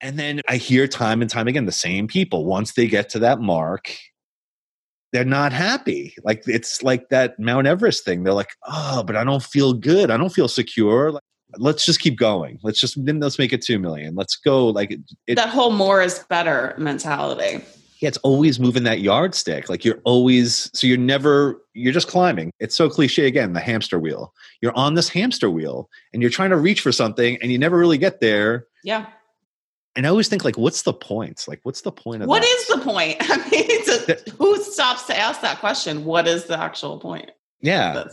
And then I hear time and time again the same people, once they get to that mark, they're not happy. Like it's like that Mount Everest thing. They're like, oh, but I don't feel good. I don't feel secure. Like, let's just keep going. Let's just then let's make it two million. Let's go. Like it, that whole more is better mentality. Yeah, it's always moving that yardstick. Like you're always so you're never you're just climbing. It's so cliche again, the hamster wheel. You're on this hamster wheel and you're trying to reach for something and you never really get there. Yeah and I always think like, what's the point? Like, what's the point of What that? is the point? I mean, a, who stops to ask that question? What is the actual point? Yeah.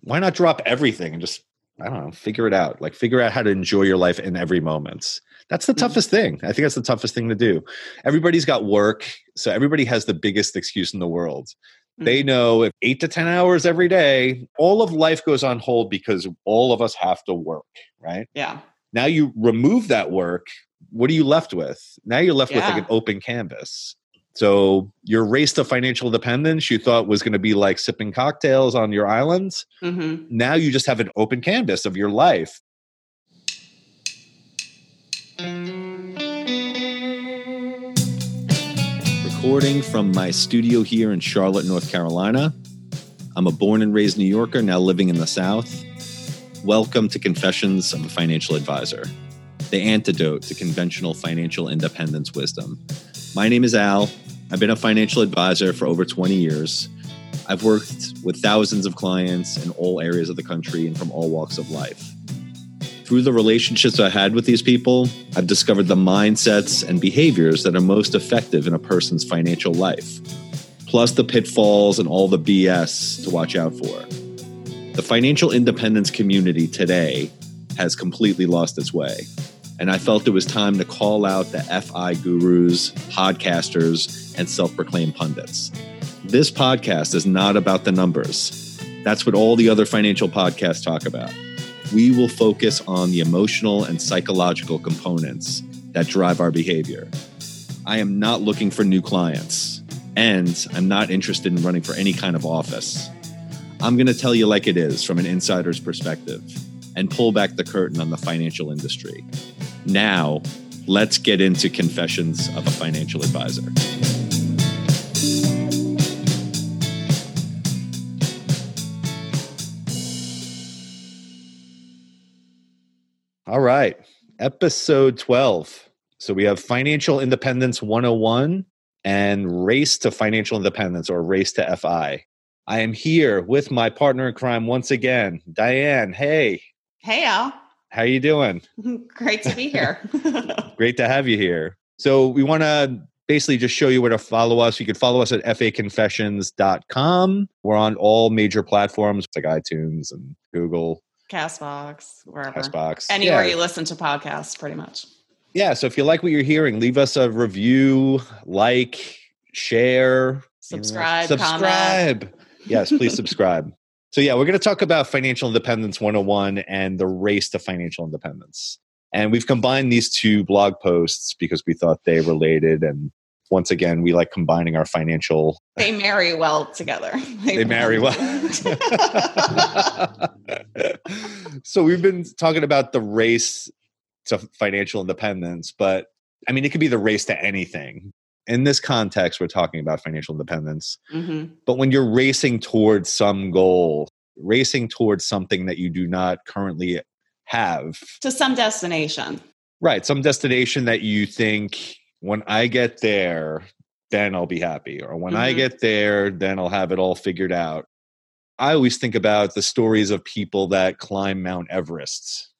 Why not drop everything and just I don't know, figure it out. Like figure out how to enjoy your life in every moment. That's the mm-hmm. toughest thing. I think that's the toughest thing to do. Everybody's got work, so everybody has the biggest excuse in the world. Mm-hmm. They know if 8 to 10 hours every day, all of life goes on hold because all of us have to work, right? Yeah. Now you remove that work. What are you left with? Now you're left yeah. with like an open canvas. So your race to financial dependence you thought was going to be like sipping cocktails on your islands. Mm-hmm. Now you just have an open canvas of your life. Recording from my studio here in Charlotte, North Carolina. I'm a born and raised New Yorker, now living in the South. Welcome to Confessions of a Financial Advisor, the antidote to conventional financial independence wisdom. My name is Al. I've been a financial advisor for over 20 years. I've worked with thousands of clients in all areas of the country and from all walks of life. Through the relationships I had with these people, I've discovered the mindsets and behaviors that are most effective in a person's financial life, plus the pitfalls and all the BS to watch out for. The financial independence community today has completely lost its way. And I felt it was time to call out the FI gurus, podcasters, and self proclaimed pundits. This podcast is not about the numbers. That's what all the other financial podcasts talk about. We will focus on the emotional and psychological components that drive our behavior. I am not looking for new clients, and I'm not interested in running for any kind of office. I'm going to tell you like it is from an insider's perspective and pull back the curtain on the financial industry. Now, let's get into Confessions of a Financial Advisor. All right, episode 12. So we have Financial Independence 101 and Race to Financial Independence or Race to FI. I am here with my partner in crime once again, Diane. Hey. Hey, Al. How you doing? Great to be here. Great to have you here. So we want to basically just show you where to follow us. You can follow us at faconfessions.com. We're on all major platforms like iTunes and Google. Castbox, wherever. Castbox. Anywhere yeah. you listen to podcasts, pretty much. Yeah. So if you like what you're hearing, leave us a review, like, share, subscribe, subscribe. Comment yes, please subscribe. So, yeah, we're going to talk about Financial Independence 101 and the race to financial independence. And we've combined these two blog posts because we thought they related. And once again, we like combining our financial. They marry well together. They, they marry well. so, we've been talking about the race to financial independence, but I mean, it could be the race to anything in this context, we're talking about financial independence. Mm-hmm. But when you're racing towards some goal, racing towards something that you do not currently have, to some destination. Right. Some destination that you think, when I get there, then I'll be happy. Or when mm-hmm. I get there, then I'll have it all figured out. I always think about the stories of people that climb Mount Everest.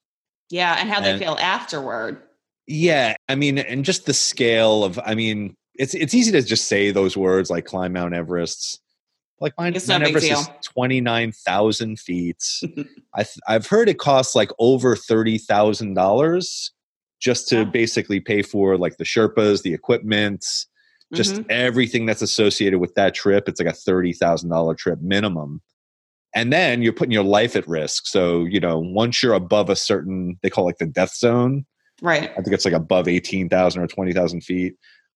Yeah. And how they feel afterward. Yeah. I mean, and just the scale of, I mean, it's it's easy to just say those words like climb Mount Everest. Like mine, Mount no Everest is twenty nine thousand feet. I I've heard it costs like over thirty thousand dollars just to yeah. basically pay for like the Sherpas, the equipment, just mm-hmm. everything that's associated with that trip. It's like a thirty thousand dollar trip minimum. And then you're putting your life at risk. So, you know, once you're above a certain, they call it like the death zone. Right. I think it's like above 18,000 or 20,000 feet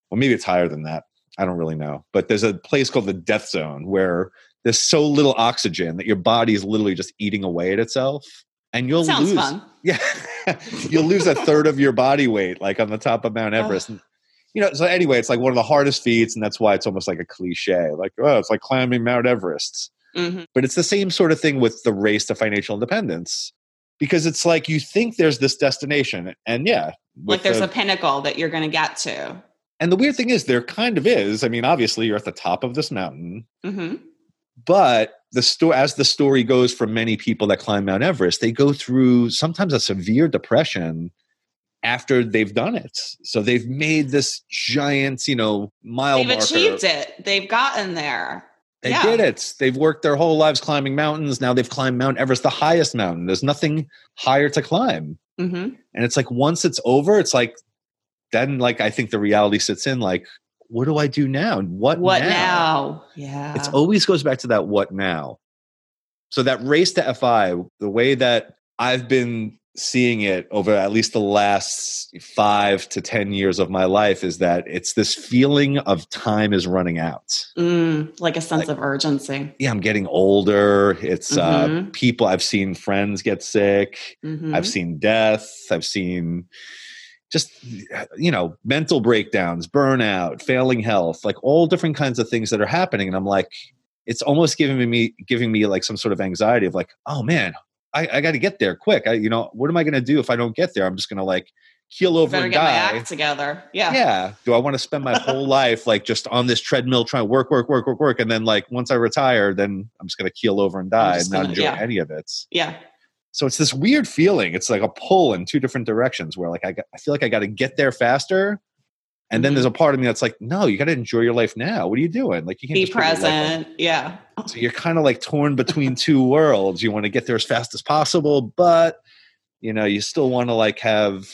well, maybe it's higher than that. I don't really know. But there's a place called the death zone where there's so little oxygen that your body is literally just eating away at itself. and you'll Sounds lose fun. yeah you'll lose a third of your body weight like on the top of mount everest And, you know so anyway it's like one of the hardest feats and that's why it's almost like a cliche like oh it's like climbing mount everest hmm but it's the same sort of thing with the race to financial independence because it's like you think there's this destination and yeah Like there's the- a pinnacle that you're going to get to. And the weird thing is there kind of is. I mean obviously you're at the top of this mountain. Hmm but the story as the story goes for many people that climb mount everest they go through sometimes a severe depression after they've done it. So they've made this giant you know mile They've marker. achieved it. They've gotten there. they yeah. did it. They've worked their whole lives climbing mountains. Now they've climbed mount everest the highest mountain. There's nothing higher to climb. Hmm and it's like once it's over it's like then like i think the reality sits in like what do i do now what, What now? Yeah. It always goes back to that what now. So that race to FI, the way that I've been seeing it over at least the last five to 10 years of my life is that it's this feeling of time is running out. Mm, like a sense of urgency. Yeah, I'm getting older. It's uh, Mhm. people, I've seen friends get sick. Mhm. I've seen death. I've seen just, you know, mental breakdowns, burnout, failing health, like all different kinds of things that are happening. And I'm like, it's almost giving me, giving me like some sort of anxiety of like, oh man, I, I got to get there quick. I, you know, what am I going to do if I don't get there? I'm just going to like keel over and get my die. act together. Yeah. Yeah. Do I want to spend my whole life like just on this treadmill trying to work, work, work, work, work, and then like once I retire, then I'm just going to keel over and die and not gonna- enjoy yeah. any of it. Yeah. So it's this weird feeling. It's like a pull in two different directions where like I, got, I feel like I got to get there faster. And then there's mm-hmm. a part of me that's like, no, you got to enjoy your life now. What are you doing? Like you can't Be just put your life on- present. Yeah. So you're kind of like torn between two worlds. You want to get there as fast as possible, but you know, you still want to like have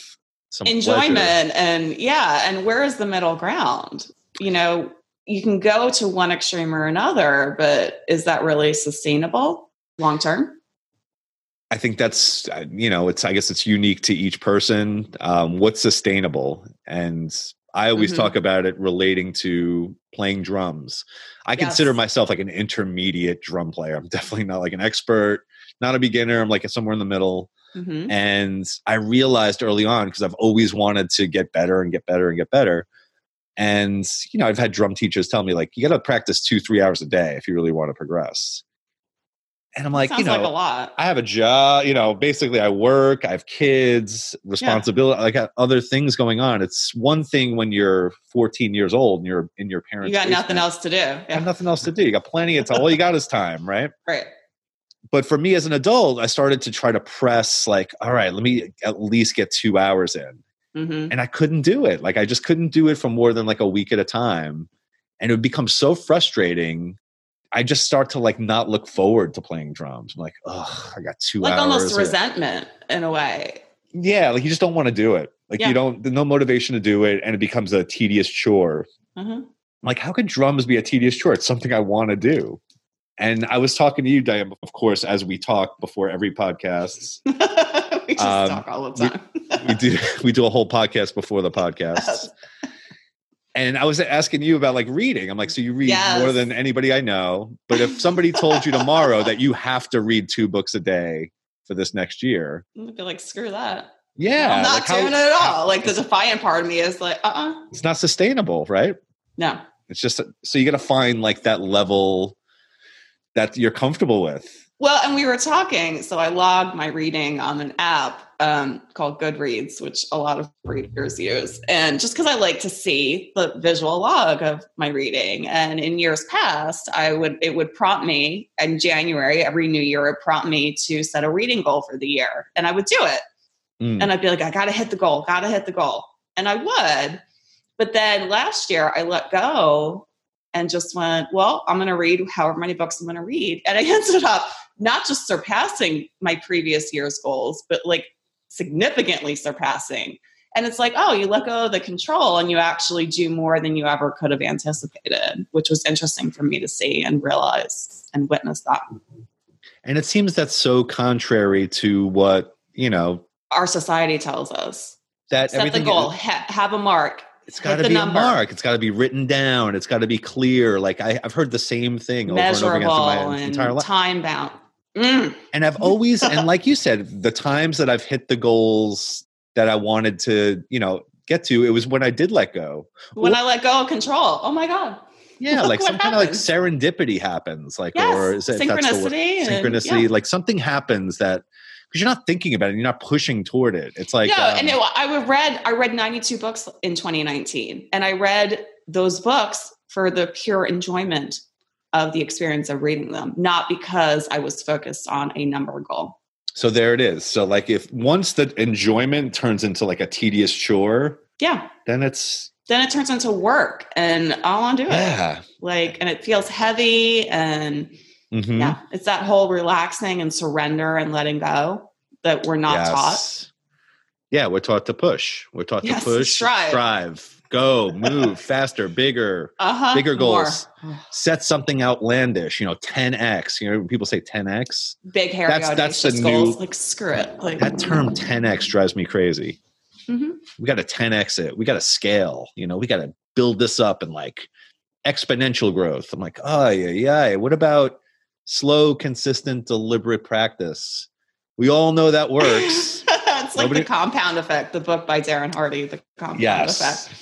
some Enjoyment pleasure. and yeah. And where is the middle ground? You know, you can go to one extreme or another, but is that really sustainable long term? I think that's uh, you know, it's I guess it's unique to each person. Um, what's sustainable, and I always Mhm. talk about it relating to playing drums. I Yes. consider myself like an intermediate drum player. I'm definitely not like an expert, not a beginner. I'm like somewhere in the middle. hmm And I realized early on because I've always wanted to get better and get better and get better. And you know, I've had drum teachers tell me like you got to practice two, three hours a day if you really want to progress. And I'm like, you know, like a lot. I have a job, you know, basically I work, I have kids, responsibility, like I got other things going on. It's one thing when you're 14 years old and you're in your parents' You got nothing else to do. You have nothing else to do. You got plenty of time. All you got is time, right? Right. But for me as an adult, I started to try to press like, all right, let me at least get two hours in. hmm And I couldn't do it. Like I just couldn't do it for more than like a week at a time. And it would become so frustrating. I just start to like not look forward to playing drums. I'm like, oh, I got two Like almost resentment in a way. yeah like you just don't want to do it. Like Yeah. you don't no motivation to do it and it becomes a tedious chore. Hmm like how could drums be a tedious chore? It's something i want to do. And i was talking to you diane of course as we talk before every podcast. We just Um, talk all the time. we do we do a whole podcast before the podcast and i was asking you about like reading i'm like so you read Yes. more than anybody i know but if somebody told you tomorrow that you have to read two books a day for this next year I'd be like screw that. yeah I'm not like how- doing it at all. how- like the defiant part of me is like, uh, uh it's not sustainable right no. It's just so you got to find like that level that you're comfortable with. Well, and we were talking, so I logged my reading on an app um, called Goodreads, which a lot of readers use. And just because I like to see the visual log of my reading, and in years past, I would it would prompt me in January every New Year, it prompt me to set a reading goal for the year, and I would do it. Mm. and I'd be like, I gotta hit the goal, gotta hit the goal. And I would. But then last year I let go and just went, well, I'm gonna read however many books I'm gonna read. And I ended up not just surpassing my previous year's goals, but like significantly surpassing. And it's like, oh, you let go of the control and you actually do more than you ever could have anticipated, which was interesting for me to see and realize and witness that. and it seems that's so contrary to what you know Our society tells us. that Set the goal, ha- have a mark, it's got to the be number. a mark. It's got to be written down. It's got to be clear. Like I, I've heard the same thing over and over again measurable my and entire life. time bound. Mm. And I've always, and like you said, the times that I've hit the goals that I wanted to, you know, get to, it was when I did let go. When Or- I let go of control. Oh my God. Yeah, Look like some kind of like serendipity happens, like Yes, or is it if that's the word? synchronicity synchronicity? yeah. Like something happens that because you're not thinking about it, you're not pushing toward it. It's like no, um, and it, I read I read 92 books in 2019, and I read those books for the pure enjoyment of the experience of reading them, not because I was focused on a number goal. so there it is. So like if once the enjoyment turns into like a tedious chore, Yeah, then it's then it turns into work, and I don't want to do it. yeah. Like, and it feels heavy, and Mhm. yeah, it's that whole relaxing and surrender and letting go that we're not taught. Yeah, we're taught to push. We're taught Yes, to push, strive. strive, go, move faster, bigger, Uh-huh. bigger More. goals. set something outlandish. You know, 10x. You know, people say 10x. Big hair. That's- that's the new- like screw it. Like That term 10x drives me crazy. Mhm. We got to 10x it. We got to scale. You know, we got to build this up and like exponential growth. I'm like, oh yeah, yeah. What about slow, consistent, deliberate practice? We all know that works. it's like Nobody- the compound effect, the book by Darren Hardy, the compound Yes. effect.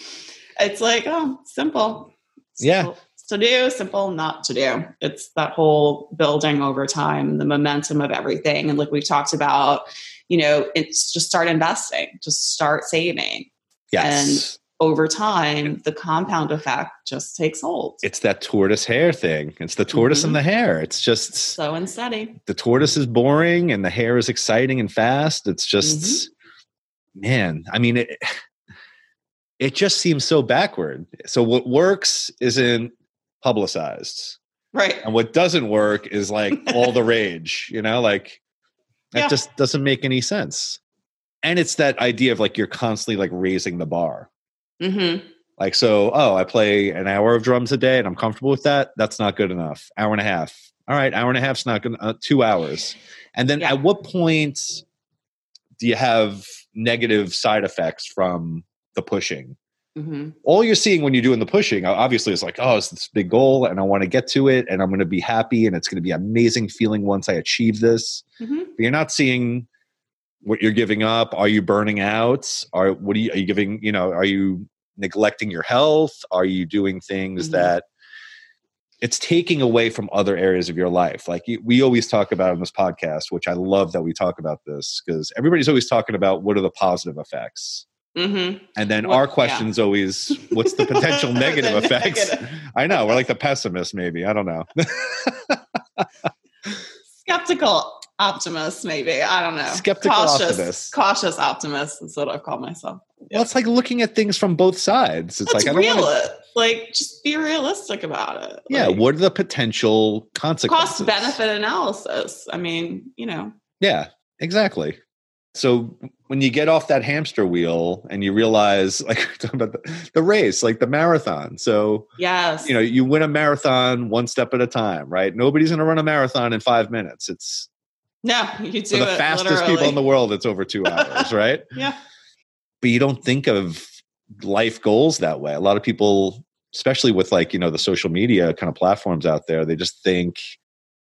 It's like, oh, simple. Yeah. To do, simple not to do. It's that whole building over time, the momentum of everything. And like we've talked about, you know, it's just start investing, just start saving. yes. And over time, the compound effect just takes hold. it's that tortoise hare thing. It's the tortoise Mhm. and the hare. It's just Slow and steady. the tortoise is boring and the hare is exciting and fast. It's just, man, I mean, it, it just seems so backward. So what works isn't publicized, Right. and what doesn't work is like all the rage. You know, like that Yeah. just doesn't make any sense. And it's that idea of like you're constantly like raising the bar. Mm-hmm. Like, so, oh, I play an hour of drums a day and I'm comfortable with that. That's not good enough. Hour and a half. All right, hour and a half's not good. Uh, two hours. And then Yeah. at what point do you have negative side effects from the pushing? Mm-hmm. All you're seeing when you're doing the pushing, obviously, is like, oh, it's this big goal and I want to get to it and I'm going to be happy and it's going to be an amazing feeling once I achieve this. Mm-hmm. But you're not seeing what you're giving up. Are you burning out? Are what are you, are you giving? You know, are you neglecting your health? Are you doing things Mhm. that it's taking away from other areas of your life? Like we always talk about on this podcast, which I love that we talk about this because everybody's always talking about what are the positive effects. Mm-hmm. And then What- our yeah. question's always, what's the potential negative The effects? negative. I know we're like the pessimist, maybe. I don't know. skeptical optimist maybe i don't know Skeptical cautious, optimist. cautious optimist is what i call myself Well, it's like looking at things from both sides. It's let's like I don't wanna- it like just be realistic about it Yeah, Like, what are the potential consequences? cost benefit analysis i mean you know Yeah, exactly. So when you get off that hamster wheel and you realize, like we're talking about the, the race, like the marathon. So yes you know you win a marathon one step at a time, right? Nobody's going to run a marathon in five minutes. It's no you do for the fastest literally. people in the world. It's over two hours, right? yeah but you don't think of life goals that way. A lot of people, especially with like, you know, the social media kind of platforms out there, they just think,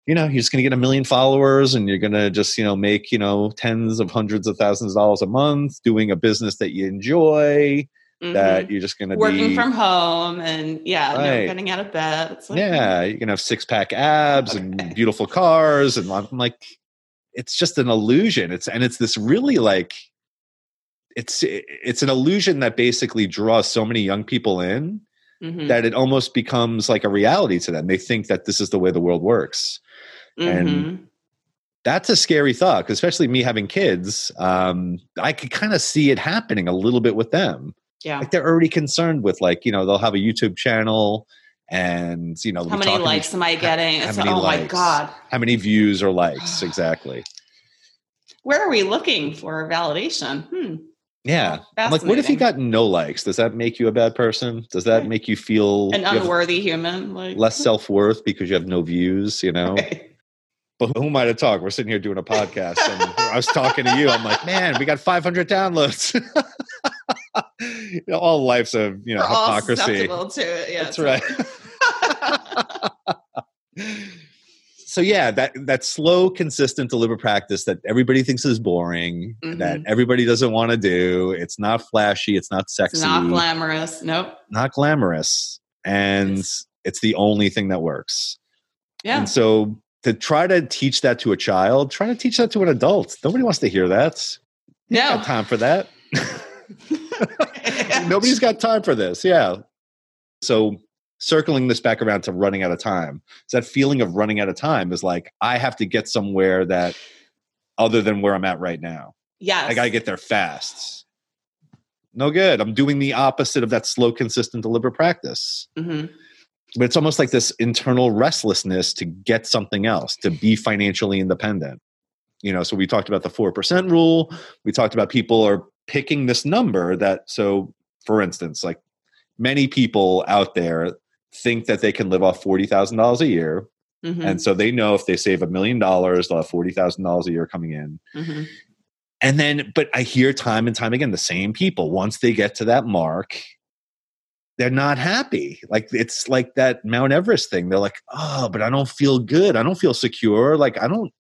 you know, you're just going to get a million followers and you're going to just, you know, make, you know, tens of hundreds of thousands of dollars a month doing a business that you enjoy, Mhm. that you're just going to working be. from home and yeah Right. never getting out of bed it's like yeah, you're going to have six pack abs and beautiful cars. And I'm like, it's just an illusion. It's, and it's this really like, it's it's an illusion that basically draws so many young people in Mhm. that it almost becomes like a reality to them. They think that this is the way the world works. and- Mhm. That's a scary thought, especially me having kids. Um, I could kind of see it happening a little bit with them. yeah Like they're already concerned with like you know they'll have a YouTube channel and you know how many talking to likes am i getting how it's many oh my god how many views or likes exactly. where are we looking for validation hmm Yeah. I'm like, what if you got no likes? Does that make you a bad person? Does that make you feel an unworthy human like less self worth because you have no views? You know. But who am I to talk? We're sitting here doing a podcast, and I was talking to you. I'm like, man, we got 500 downloads. you know, all life's a you know We're hypocrisy. to it. Yeah, That's right. so yeah, that that slow, consistent, deliberate practice that everybody thinks is boring, that Mhm. everybody doesn't want to do. It's not flashy. It's not sexy. It's not glamorous. Nope. not glamorous, and it's the only thing that works. Yeah. And so to try to teach that to a child, try to teach that to an adult. Nobody wants to hear that. No. Time for that. Nobody's got time for this. Yeah. So circling this back around to running out of time. So that feeling of running out of time is like I have to get somewhere that other than where I'm at right now. yes. I got to get there fast. No good. I'm doing the opposite of that slow, consistent, deliberate practice. hmm But it's almost like this internal restlessness to get something else, to be financially independent. You know, so we talked about the 4% rule. We talked about people are picking this number that, so for instance, like many people out there think that they can live off $40,000 a year. hmm And so they know if they save a million dollars, they'll have $40,000 a year coming in. hmm And then, but I hear time and time again the same people, once they get to that mark, they're not happy. Like it's like that Mount Everest thing. They're like, oh, but I don't feel good. I don't feel secure. Like I don't,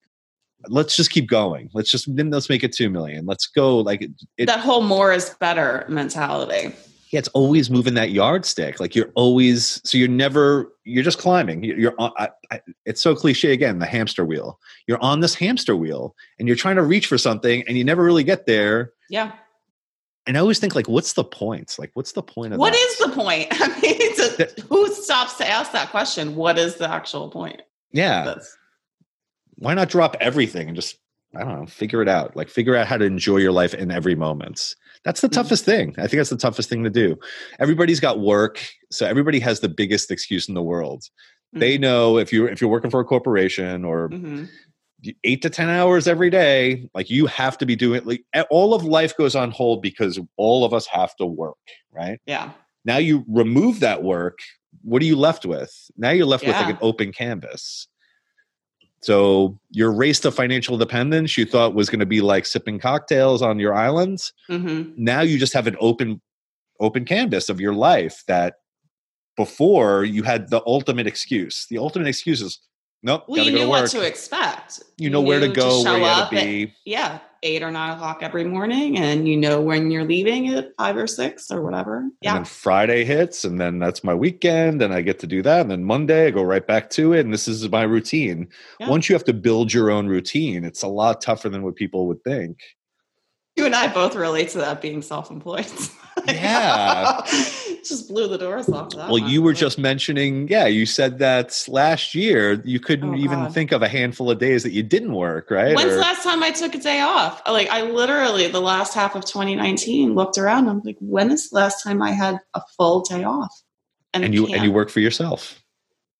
let's just keep going. Let's just, then let's make it 2 million. Let's go. Like it, it that whole more is better mentality. Yeah, it's always moving that yardstick. Like you're always, so you're never, you're just climbing. You- You're on, I, I, it's so cliche again, the hamster wheel. You're on this hamster wheel and you're trying to reach for something and you never really get there. Yeah. And I always think like, what's the point? Like, what's the point of What that? is the point? I mean, it's a, who stops to ask that question? What is the actual point? Yeah. Why not drop everything and just, I don't know, figure it out. Like figure out how to enjoy your life in every moment. That's the Mhm. toughest thing. I think that's the toughest thing to do. Everybody's got work, so everybody has the biggest excuse in the world. They know if you if you're working for a corporation or Mhm. eight to 10 hours every day, like you have to be doing like all of life goes on hold because all of us have to work, right? Yeah. Now you remove that work, what are you left with? Now you're left with like an open canvas. So your race to financial dependence you thought was going to be like sipping cocktails on your island. hmm Now you just have an open open canvas of your life that before you had the ultimate excuse. The ultimate excuse is nope, Well, you knew what to expect. you know where to go, where show you to at- yeah, eight or nine o'clock every morning, and you know when you're leaving at five or six or whatever. And Yeah. then Friday hits, and then that's my weekend, and I get to do that. And then Monday, I go right back to it, and this is my routine. Yeah. Once you have to build your own routine, it's a lot tougher than what people would think. You and I both relate to that being self-employed. Yeah. just blew the doors off. That Well, one. you were just mentioning, yeah, you said that last year you couldn't Oh, even God. think of a handful of days that you didn't work, right? When's Or- the last time I took a day off? Like I literally the last half of 2019 looked around. I'm like, when is the last time I had a full day off? and I you and you work for yourself.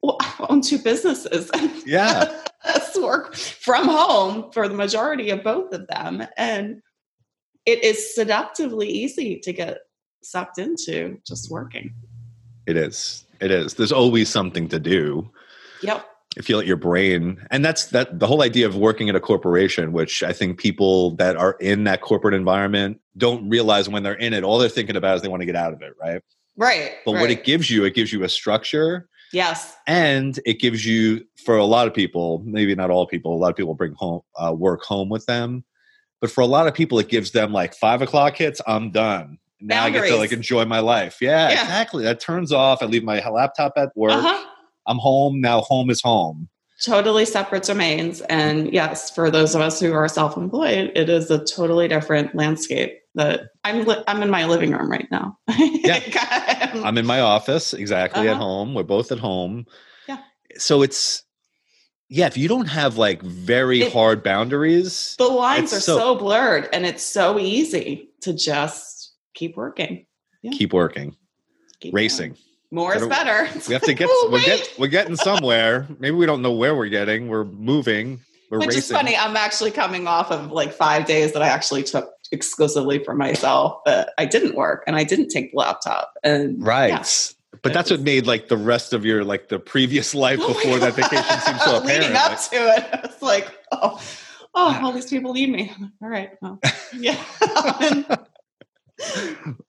Well, I own two businesses. Yeah. Work from home for the majority of both of them. And it is seductively easy to get sucked into just working. It is. It is. There's always something to do. Yep. if you let your brain and that's that the whole idea of working at a corporation which i think people that are in that corporate environment don't realize when they're in it all they're thinking about is they want to get out of it right Right. but what it gives you it gives you a structure yes. and it gives you for a lot of people maybe not all people a lot of people bring home uh, work home with them but for a lot of people it gives them like five o'clock hits i'm done now i get to like enjoy my life yeah, Yeah. exactly that turns off i leave my laptop at work Uh-huh. i'm home now home is home Totally separate domains. And yes, for those of us who are self-employed, it is a totally different landscape that I'm li- I'm in my living room right now. Yeah. I'm in my office, exactly at Uh-huh. home. We're both at home. Yeah. So it's yeah, if you don't have like very It- hard boundaries, the lines are so- so, blurred and it's so easy to just keep working. keep working, Keep racing. going. More is better. We have to get we're get we're getting somewhere. Maybe we don't know where we're getting. We're moving. We're Which racing. is funny. I'm actually coming off of like five days that I actually took exclusively for myself that I didn't work and I didn't take the laptop. And Right. yeah. But that's what made like the rest of your like the previous life Oh before that vacation seemed so apparent. Leading up to it, it's like, oh, oh, all these people need me. Like, All right, well, yeah, I'm in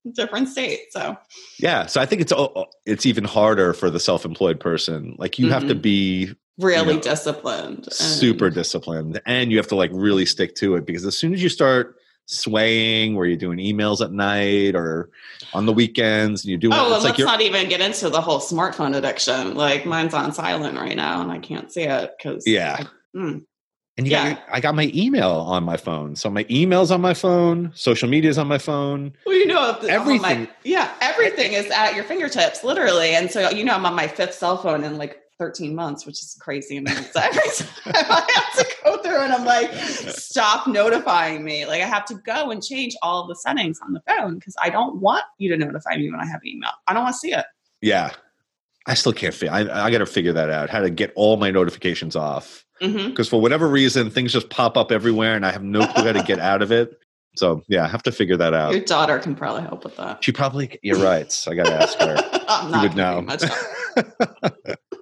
a different state. So yeah so i think it's it's even harder for the self-employed person like you have to Mhm. be really know, disciplined. super disciplined and you have to like really stick to it because as soon as you start swaying where you're doing emails at night or on the weekends and you do Oh, like let's you're not even get into the whole smartphone addiction. Like mine's on silent right now, and I can't see it because yeah Mm. and you Yeah. got, i got my email on my phone so my email's on my phone social media's on my phone Well, you know, the- all my- Everything. yeah, everything is at your fingertips, literally. And so, you know, I'm on my fifth cell phone and like 13 months, which is crazy. And every time I have to go through and I'm like, stop notifying me. Like, I have to go and change all the settings on the phone because I don't want you to notify me when I have an email. I don't want to see it. yeah i still can't figure i, I gotta figure that out how to get all my notifications off mm-hmm. because for whatever reason things just pop up everywhere and i have no clue how to get out of it so yeah i have to figure that out Your daughter can probably help with that. she probably you're right i gotta ask her I'm You would know. much.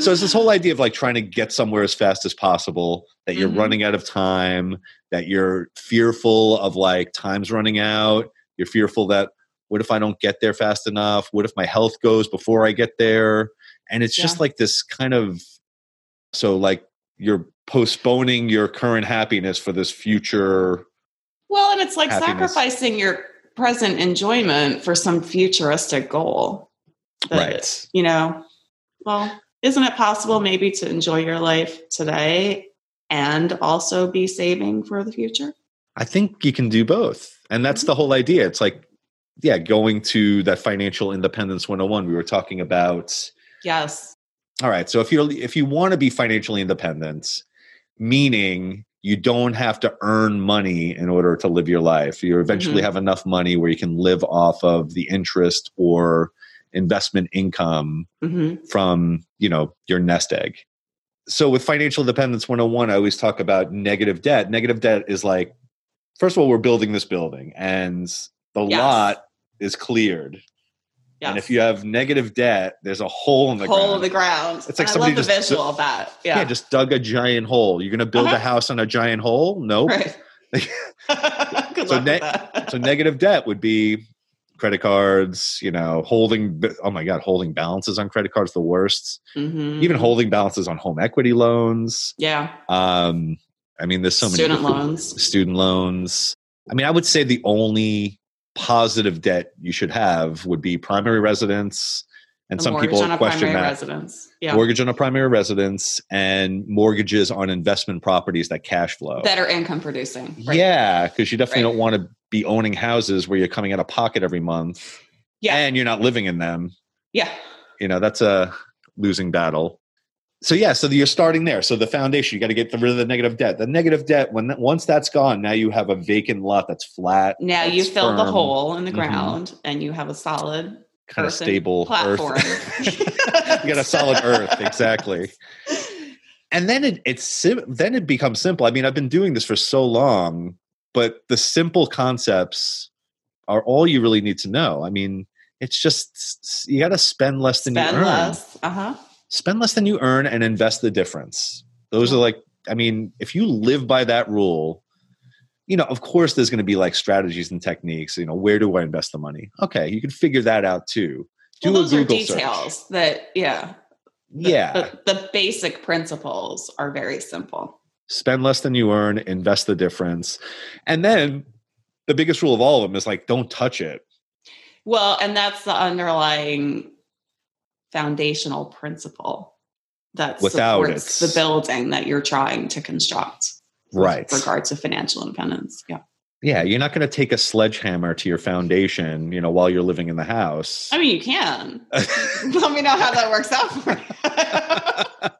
so it's this whole idea of like trying to get somewhere as fast as possible that you're Mhm. running out of time that you're fearful of like time's running out you're fearful that what if i don't get there fast enough what if my health goes before i get there and it's just like this kind of so like you're postponing your current happiness for this future Well, and it's like Happiness. sacrificing your present enjoyment for some futuristic goal. that, right You know, well, isn't it possible maybe to enjoy your life today and also be saving for the future? I think you can do both. And that's the whole idea. It's like, yeah, going to that financial independence 101 we were talking about. Yes. All right. So if you're if you want to be financially independent, meaning you don't have to earn money in order to live your life. You eventually Mhm. have enough money where you can live off of the interest or investment income hmm from you know your nest egg so with financial independence 101 i always talk about negative debt negative debt is like first of all we're building this building and the Yes. lot is cleared Yes. and if you have negative debt there's a hole in the hole ground in the ground. It's like And I somebody love the just- visual of that. yeah. Yeah. just dug a giant hole you're going to build a Uh-huh. house on a giant hole nope right. So ne- so negative debt would be credit cards you know holding oh my god holding balances on credit cards the worst Mhm. even holding balances on home equity loans yeah. Um, I mean, there's so many Student loans. Student loans. I mean, I would say the only positive debt you should have would be primary residence, and A some mortgage people on a question primary that residence. Yeah. mortgage on a primary residence and mortgages on investment properties that cash flow. that are income producing. Right. Yeah, because you definitely Right. don't want to be owning houses where you're coming out of pocket every month, Yeah. and you're not living in them. Yeah. You know, that's a losing battle. So yeah, so you're starting there. So the foundation, you got to get rid of the negative debt. The negative debt, when once that's gone, now you have a vacant lot that's flat. Now you that's fill the hole in the Mhm. ground and you have a solid kind of stable platform. earth. you got a solid earth, exactly. And then it it's sim- then it becomes simple. I mean, I've been doing this for so long, but the simple concepts are all you really need to know. I mean, it's just you got to spend less than Spend you earn. less. Uh huh. spend less than you earn and invest the difference. Those Yeah. are like, I mean, if you live by that rule, you know, of course, there's going to be like strategies and techniques. You know, where do I invest the money? Okay, you can figure that out too. Do Well, a those are Google search. details that, yeah. The- Yeah, The, the basic principles are very simple. Spend less than you earn, invest the difference, and then the biggest rule of all of them is like, don't touch it. Well, and that's the underlying foundational principle that Without supports it. the building that you're trying to construct. with Right. Regard to financial independence. Yeah. Yeah, you're not going to take a sledgehammer to your foundation, you know, while you're living in the house. I mean, you can. Let me know how that works out for you.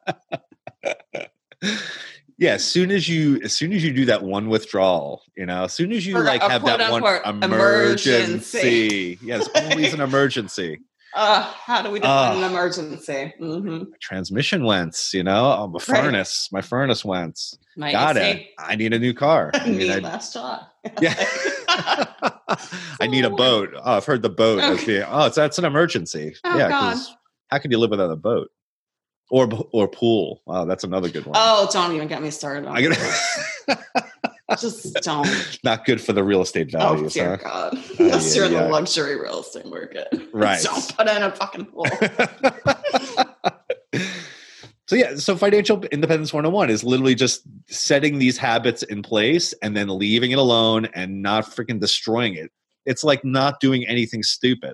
yeah as soon as you as soon as you do that one withdrawal you know as soon as you like have that one quote-unquote emergency. yes always an emergency. Uh, how do we define Ah. an emergency? hmm transmission went you know? Oh, my Right. furnace my furnace went My got AC. it. I need a new car. I need I- last yeah. I need a boat. Oh i've heard the boat as being oh it's that's an emergency. Oh, yeah God. how can you live without a boat or or pool oh that's another good one Oh, don't even get me started on I gotta, Just don't. not good for the real estate Oh, values, dear huh? God. Unless yeah, you're in yeah. the luxury real estate market. Right. Don't put in a fucking pool. So yeah, so financial independence 101 is literally just setting these habits in place and then leaving it alone and not freaking destroying it. It's like not doing anything stupid.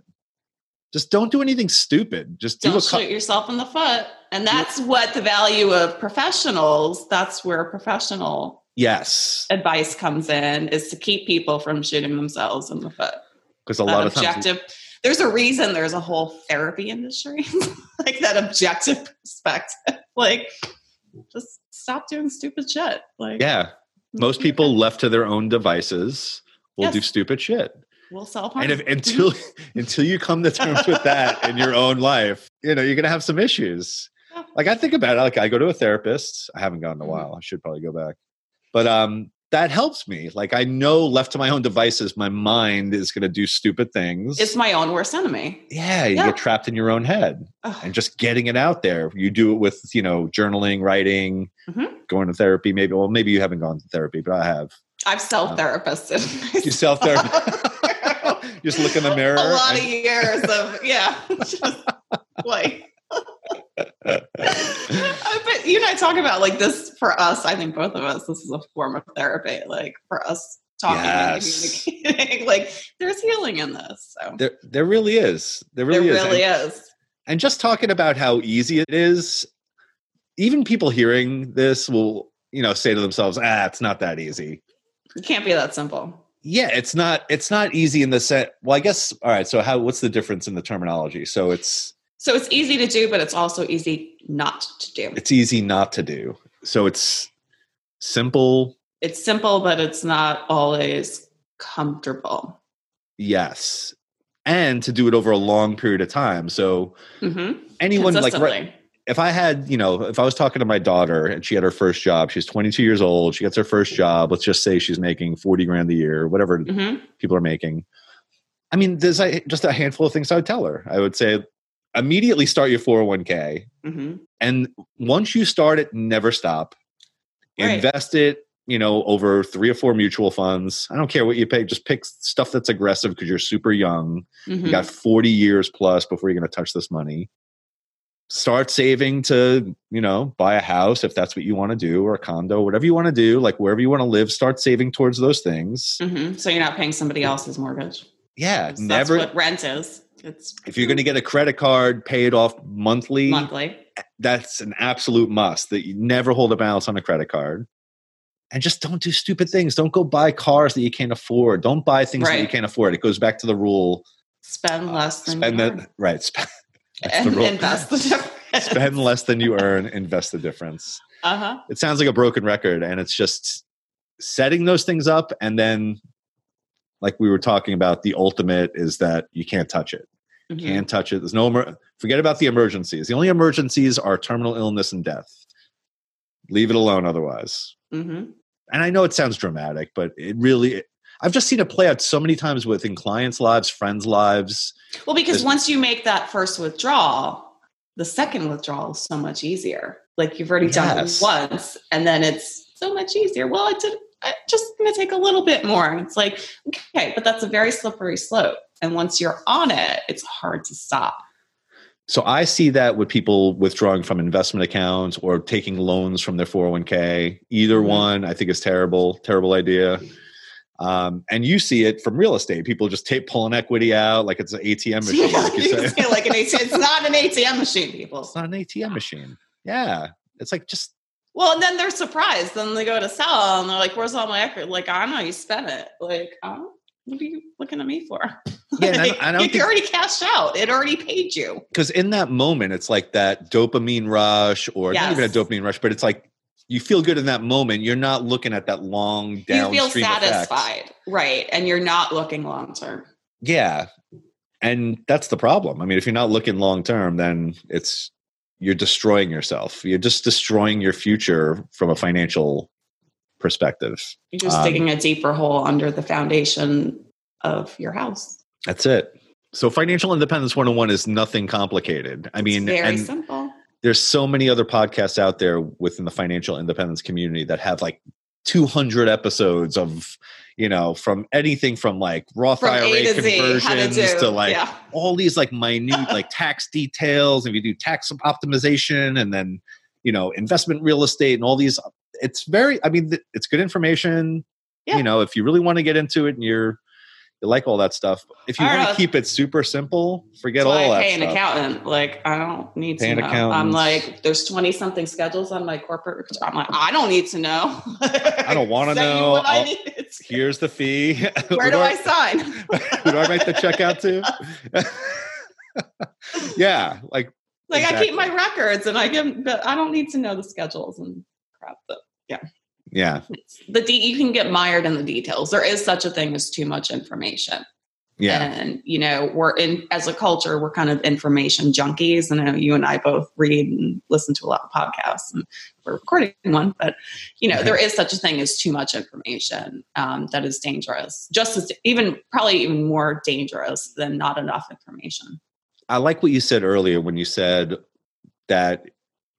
Just don't do anything stupid. Just do Don't a shoot cou- yourself in the foot. And that's what the value of professionals, that's where professional yes, advice comes in, is to keep people from shooting themselves in the foot. because a that lot of times objective. There's a reason there's a whole therapy industry, like that objective perspective. Like, just stop doing stupid shit. Like, yeah, most people left to their own devices will Yes. do stupid shit. will self harm. And if until until you come to terms with that in your own life, you know, you're gonna have some issues. Like I think about it, like I go to a therapist. I haven't gone in a Mhm. while. I should probably go back. But um that helps me. Like I know left to my own devices, my mind is gonna do stupid things. it's my own worst enemy. yeah, you Yeah. get trapped in your own head Ugh. and just getting it out there. You do it with, you know, journaling, writing, Mhm. going to therapy, maybe. Well, maybe you haven't gone to therapy, but I have. I've self therapist. You self therapy. just look in the mirror. a lot and- of years of yeah, just like. You and I talk about like this for us. I think both of us. This is a form of therapy. Like for us talking Yes. and communicating. like there's healing in this. So there, there really is. There there really is. really and, is. and just talking about how easy it is, even people hearing this will, you know, say to themselves, "Ah, it's not that easy." It can't be that simple. Yeah, it's not. It's not easy in the set. Well, I guess. All right. So, how? What's the difference in the terminology? So it's So it's easy to do, but it's also easy not to do. it's easy not to do. So it's simple. It's simple, but it's not always comfortable. Yes, and to do it over a long period of time. So Mm-hmm. anyone like right, if I had, you know, if I was talking to my daughter and she had her first job, she's 22 years old, she gets her first job. Let's just say she's making 40 grand a year, whatever Mhm. people are making. I mean, there's a, just a handful of things I would tell her. I would say immediately start your 401k. Mhm. And once you start it, never stop. Right. Invest it, you know, over three or four mutual funds. I don't care what you pay, just pick stuff that's aggressive because you're super young. Mhm. You got 40 years plus before you're going to touch this money. Start saving to, you know, buy a house if that's what you want to do, or a condo, whatever you want to do, like wherever you want to live, start saving towards those things. Mhm. So you're not paying somebody else's mortgage. Yeah, That's never. what rent is. It's if you're going to get a credit card, pay it off monthly. monthly. That's an absolute must that you never hold a balance on a credit card. And just don't do stupid things. Don't go buy cars that you can't afford. Don't buy things that you can't afford. It goes back to the rule. Spend less than Spend you that earn. right. Spend, that's the rule. invest the difference. spend less than you earn, invest the difference. Uh huh. It sounds like a broken record, and it's just setting those things up, and then, like we were talking about, the ultimate is that you can't touch it. Mm-hmm. Can't touch it. There's no emer- forget about the emergencies. The only emergencies are terminal illness and death. Leave it alone, otherwise. hmm And I know it sounds dramatic, but it really. I've just seen it play out so many times within clients' lives, friends' lives. Well, because There's- once you make that first withdrawal, the second withdrawal is so much easier. Like you've already done Yes. it once, and then it's so much easier. Well, I did. I just going to take a little bit more. It's like okay, but that's a very slippery slope. And once you're on it, it's hard to stop. So I see that with people withdrawing from investment accounts or taking loans from their 401k. Either Mhm. one, I think is terrible, terrible idea. Um, and you see it from real estate. People just take pulling equity out like it's an ATM machine. Yeah, like you you say. say like an ATM. It's not an ATM machine, people. It's not an ATM machine. Yeah, it's like just Well, and then they're surprised. Then they go to sell, and they're like, "Where's all my equity?" Like, I don't know you spent it. Like, oh, what are you looking at me for? yeah. And I, don't- I don't you think already cashed out. It already paid you. because in that moment it's like that dopamine rush, or not even a dopamine rush, but it's like you feel good in that moment. You're not looking at that long downstream. You feel downstream effect. satisfied, right? And you're not looking long term. Yeah. And that's the problem. I mean, if you're not looking long term, then it's you're destroying yourself. You're just destroying your future from a financial perspective. You're just Um, digging a deeper hole under the foundation of your house. That's it. So financial independence 101 is nothing complicated. I mean, it's very simple. there's so many other podcasts out there within the financial independence community that have like 200 episodes of, you know, from anything from like Roth From IRA A to Z, to conversions to like yeah. all these like minute like tax details if you do tax optimization and then you know, investment real estate and all these. It's very, I mean, it's good information. Yeah. You know, if you really want to get into it and you're, you like all that stuff. If you want to keep it super simple, forget all I that pay an stuff. accountant. Like I don't need Pay to know. I'm like, there's 20 something schedules on my corporate. I'm like, I don't need to know. I don't know. What I need. Here's the fee. Where Who do I sign? Who do I write the check out to? yeah, like Like I keep my records and I give, but I don't need to know the schedules and crap. Yeah, it's- the de- you can get mired in the details. There is such a thing as too much information. yeah, And you know, we're in as a culture, we're kind of information junkies. And I know you and I both read and listen to a lot of podcasts, and we're recording one. But you know, there is such a thing as too much information um, that is dangerous. Just as even probably even more dangerous than not enough information. I like what you said earlier when you said that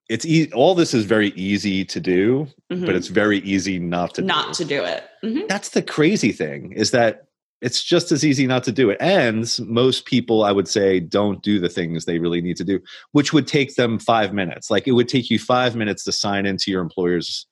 it's all this is very easy to do, Mhm. but it's very easy not to not do. to do it. Mhm. That's the crazy thing is that it's just as easy not to do it. And most people, I would say, don't do the things they really need to do, which would take them five minutes. Like it would take you five minutes to sign into your employer's,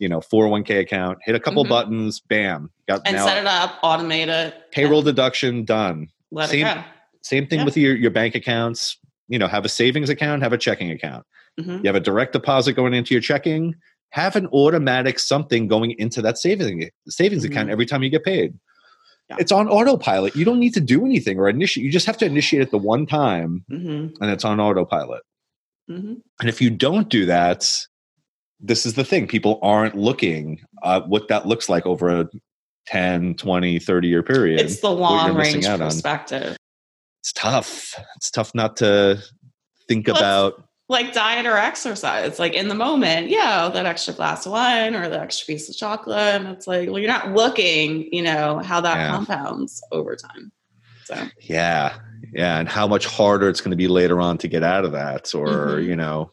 you know, 401k account, hit a couple Mhm. buttons, bam, got And now set it up, automate it, payroll deduction done. let same- it go. Same thing Yeah. with your, your bank accounts. You know, have a savings account, have a checking account. Mhm. You have a direct deposit going into your checking. Have an automatic something going into that saving savings account Mhm. every time you get paid. Yeah. It's on autopilot. You don't need to do anything or initiate. You just have to initiate it the one time, Mhm. and it's on autopilot. Mhm. And if you don't do that, this is the thing. People aren't looking at what that looks like over a 10, 20, 30 year period. It's the long range perspective. It's tough. It's tough not to think Well, about. like diet or exercise. Like in the moment, yeah, that extra glass of wine or the extra piece of chocolate. And it's like, well, you're not looking, you know, how that Yeah. compounds over time. So Yeah. Yeah. And how much harder it's going to be later on to get out of that, or, Mhm. you know.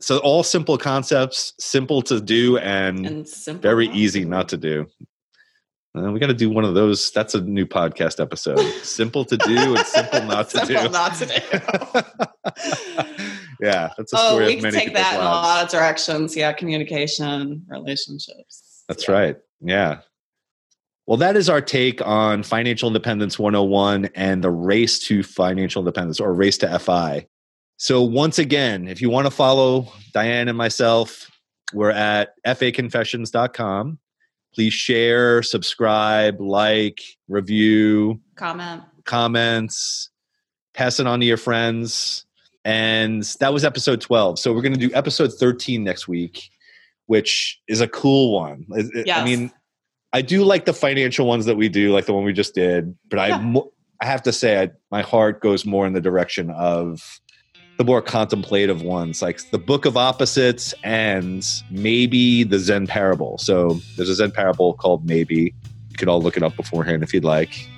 So, all simple concepts, simple to do and, and very easy not to do. Uh, we got to do one of those. That's a new podcast episode. simple to do and simple not to Simple do. not to do. yeah. That's a oh, story we of can many take that in a lot of directions. Yeah, communication, relationships. That's Yeah. right. Yeah. Well, that is our take on Financial Independence 101 and the race to financial independence or race to FI. So, once again, if you want to follow Diane and myself, we're at faconfessions.com. Please share, subscribe, like, review, Comment. comments, pass it on to your friends. And that was episode 12. So, we're going to do episode 13 next week, which is a cool one. Yes. I mean, I do like the financial ones that we do, like the one we just did, but I Yeah. mo- I have to say, I, my heart goes more in the direction of the more contemplative ones, like the Book of Opposites and maybe the Zen Parable. So there's a Zen Parable called Maybe. You could all look it up beforehand if you'd like.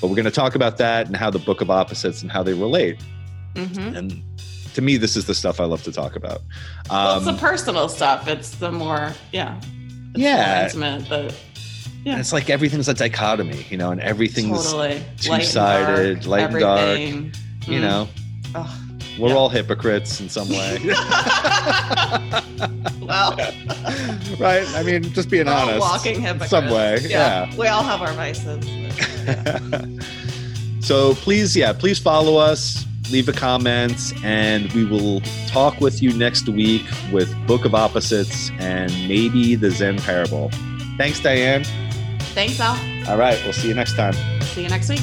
But we're going to talk about that and how the Book of Opposites and how they relate. hmm And to me, this is the stuff I love to talk about. well, it's Um, the personal stuff. It's the more, yeah. Yeah. Intimate, and it's like everything's a dichotomy, you know, and everything's totally two-sided, light and dark, everything. you Mm. know Ugh. We're Yeah. all hypocrites in some way. Well, right? I mean just being we're all honest. walking hypocrites. some way. Yeah, We all have our vices. so please yeah please follow us leave a comment and we will talk with you next week with book of opposites and maybe the zen parable. Thanks diane. Thanks, Al. all right. We'll see you next time. See you next week.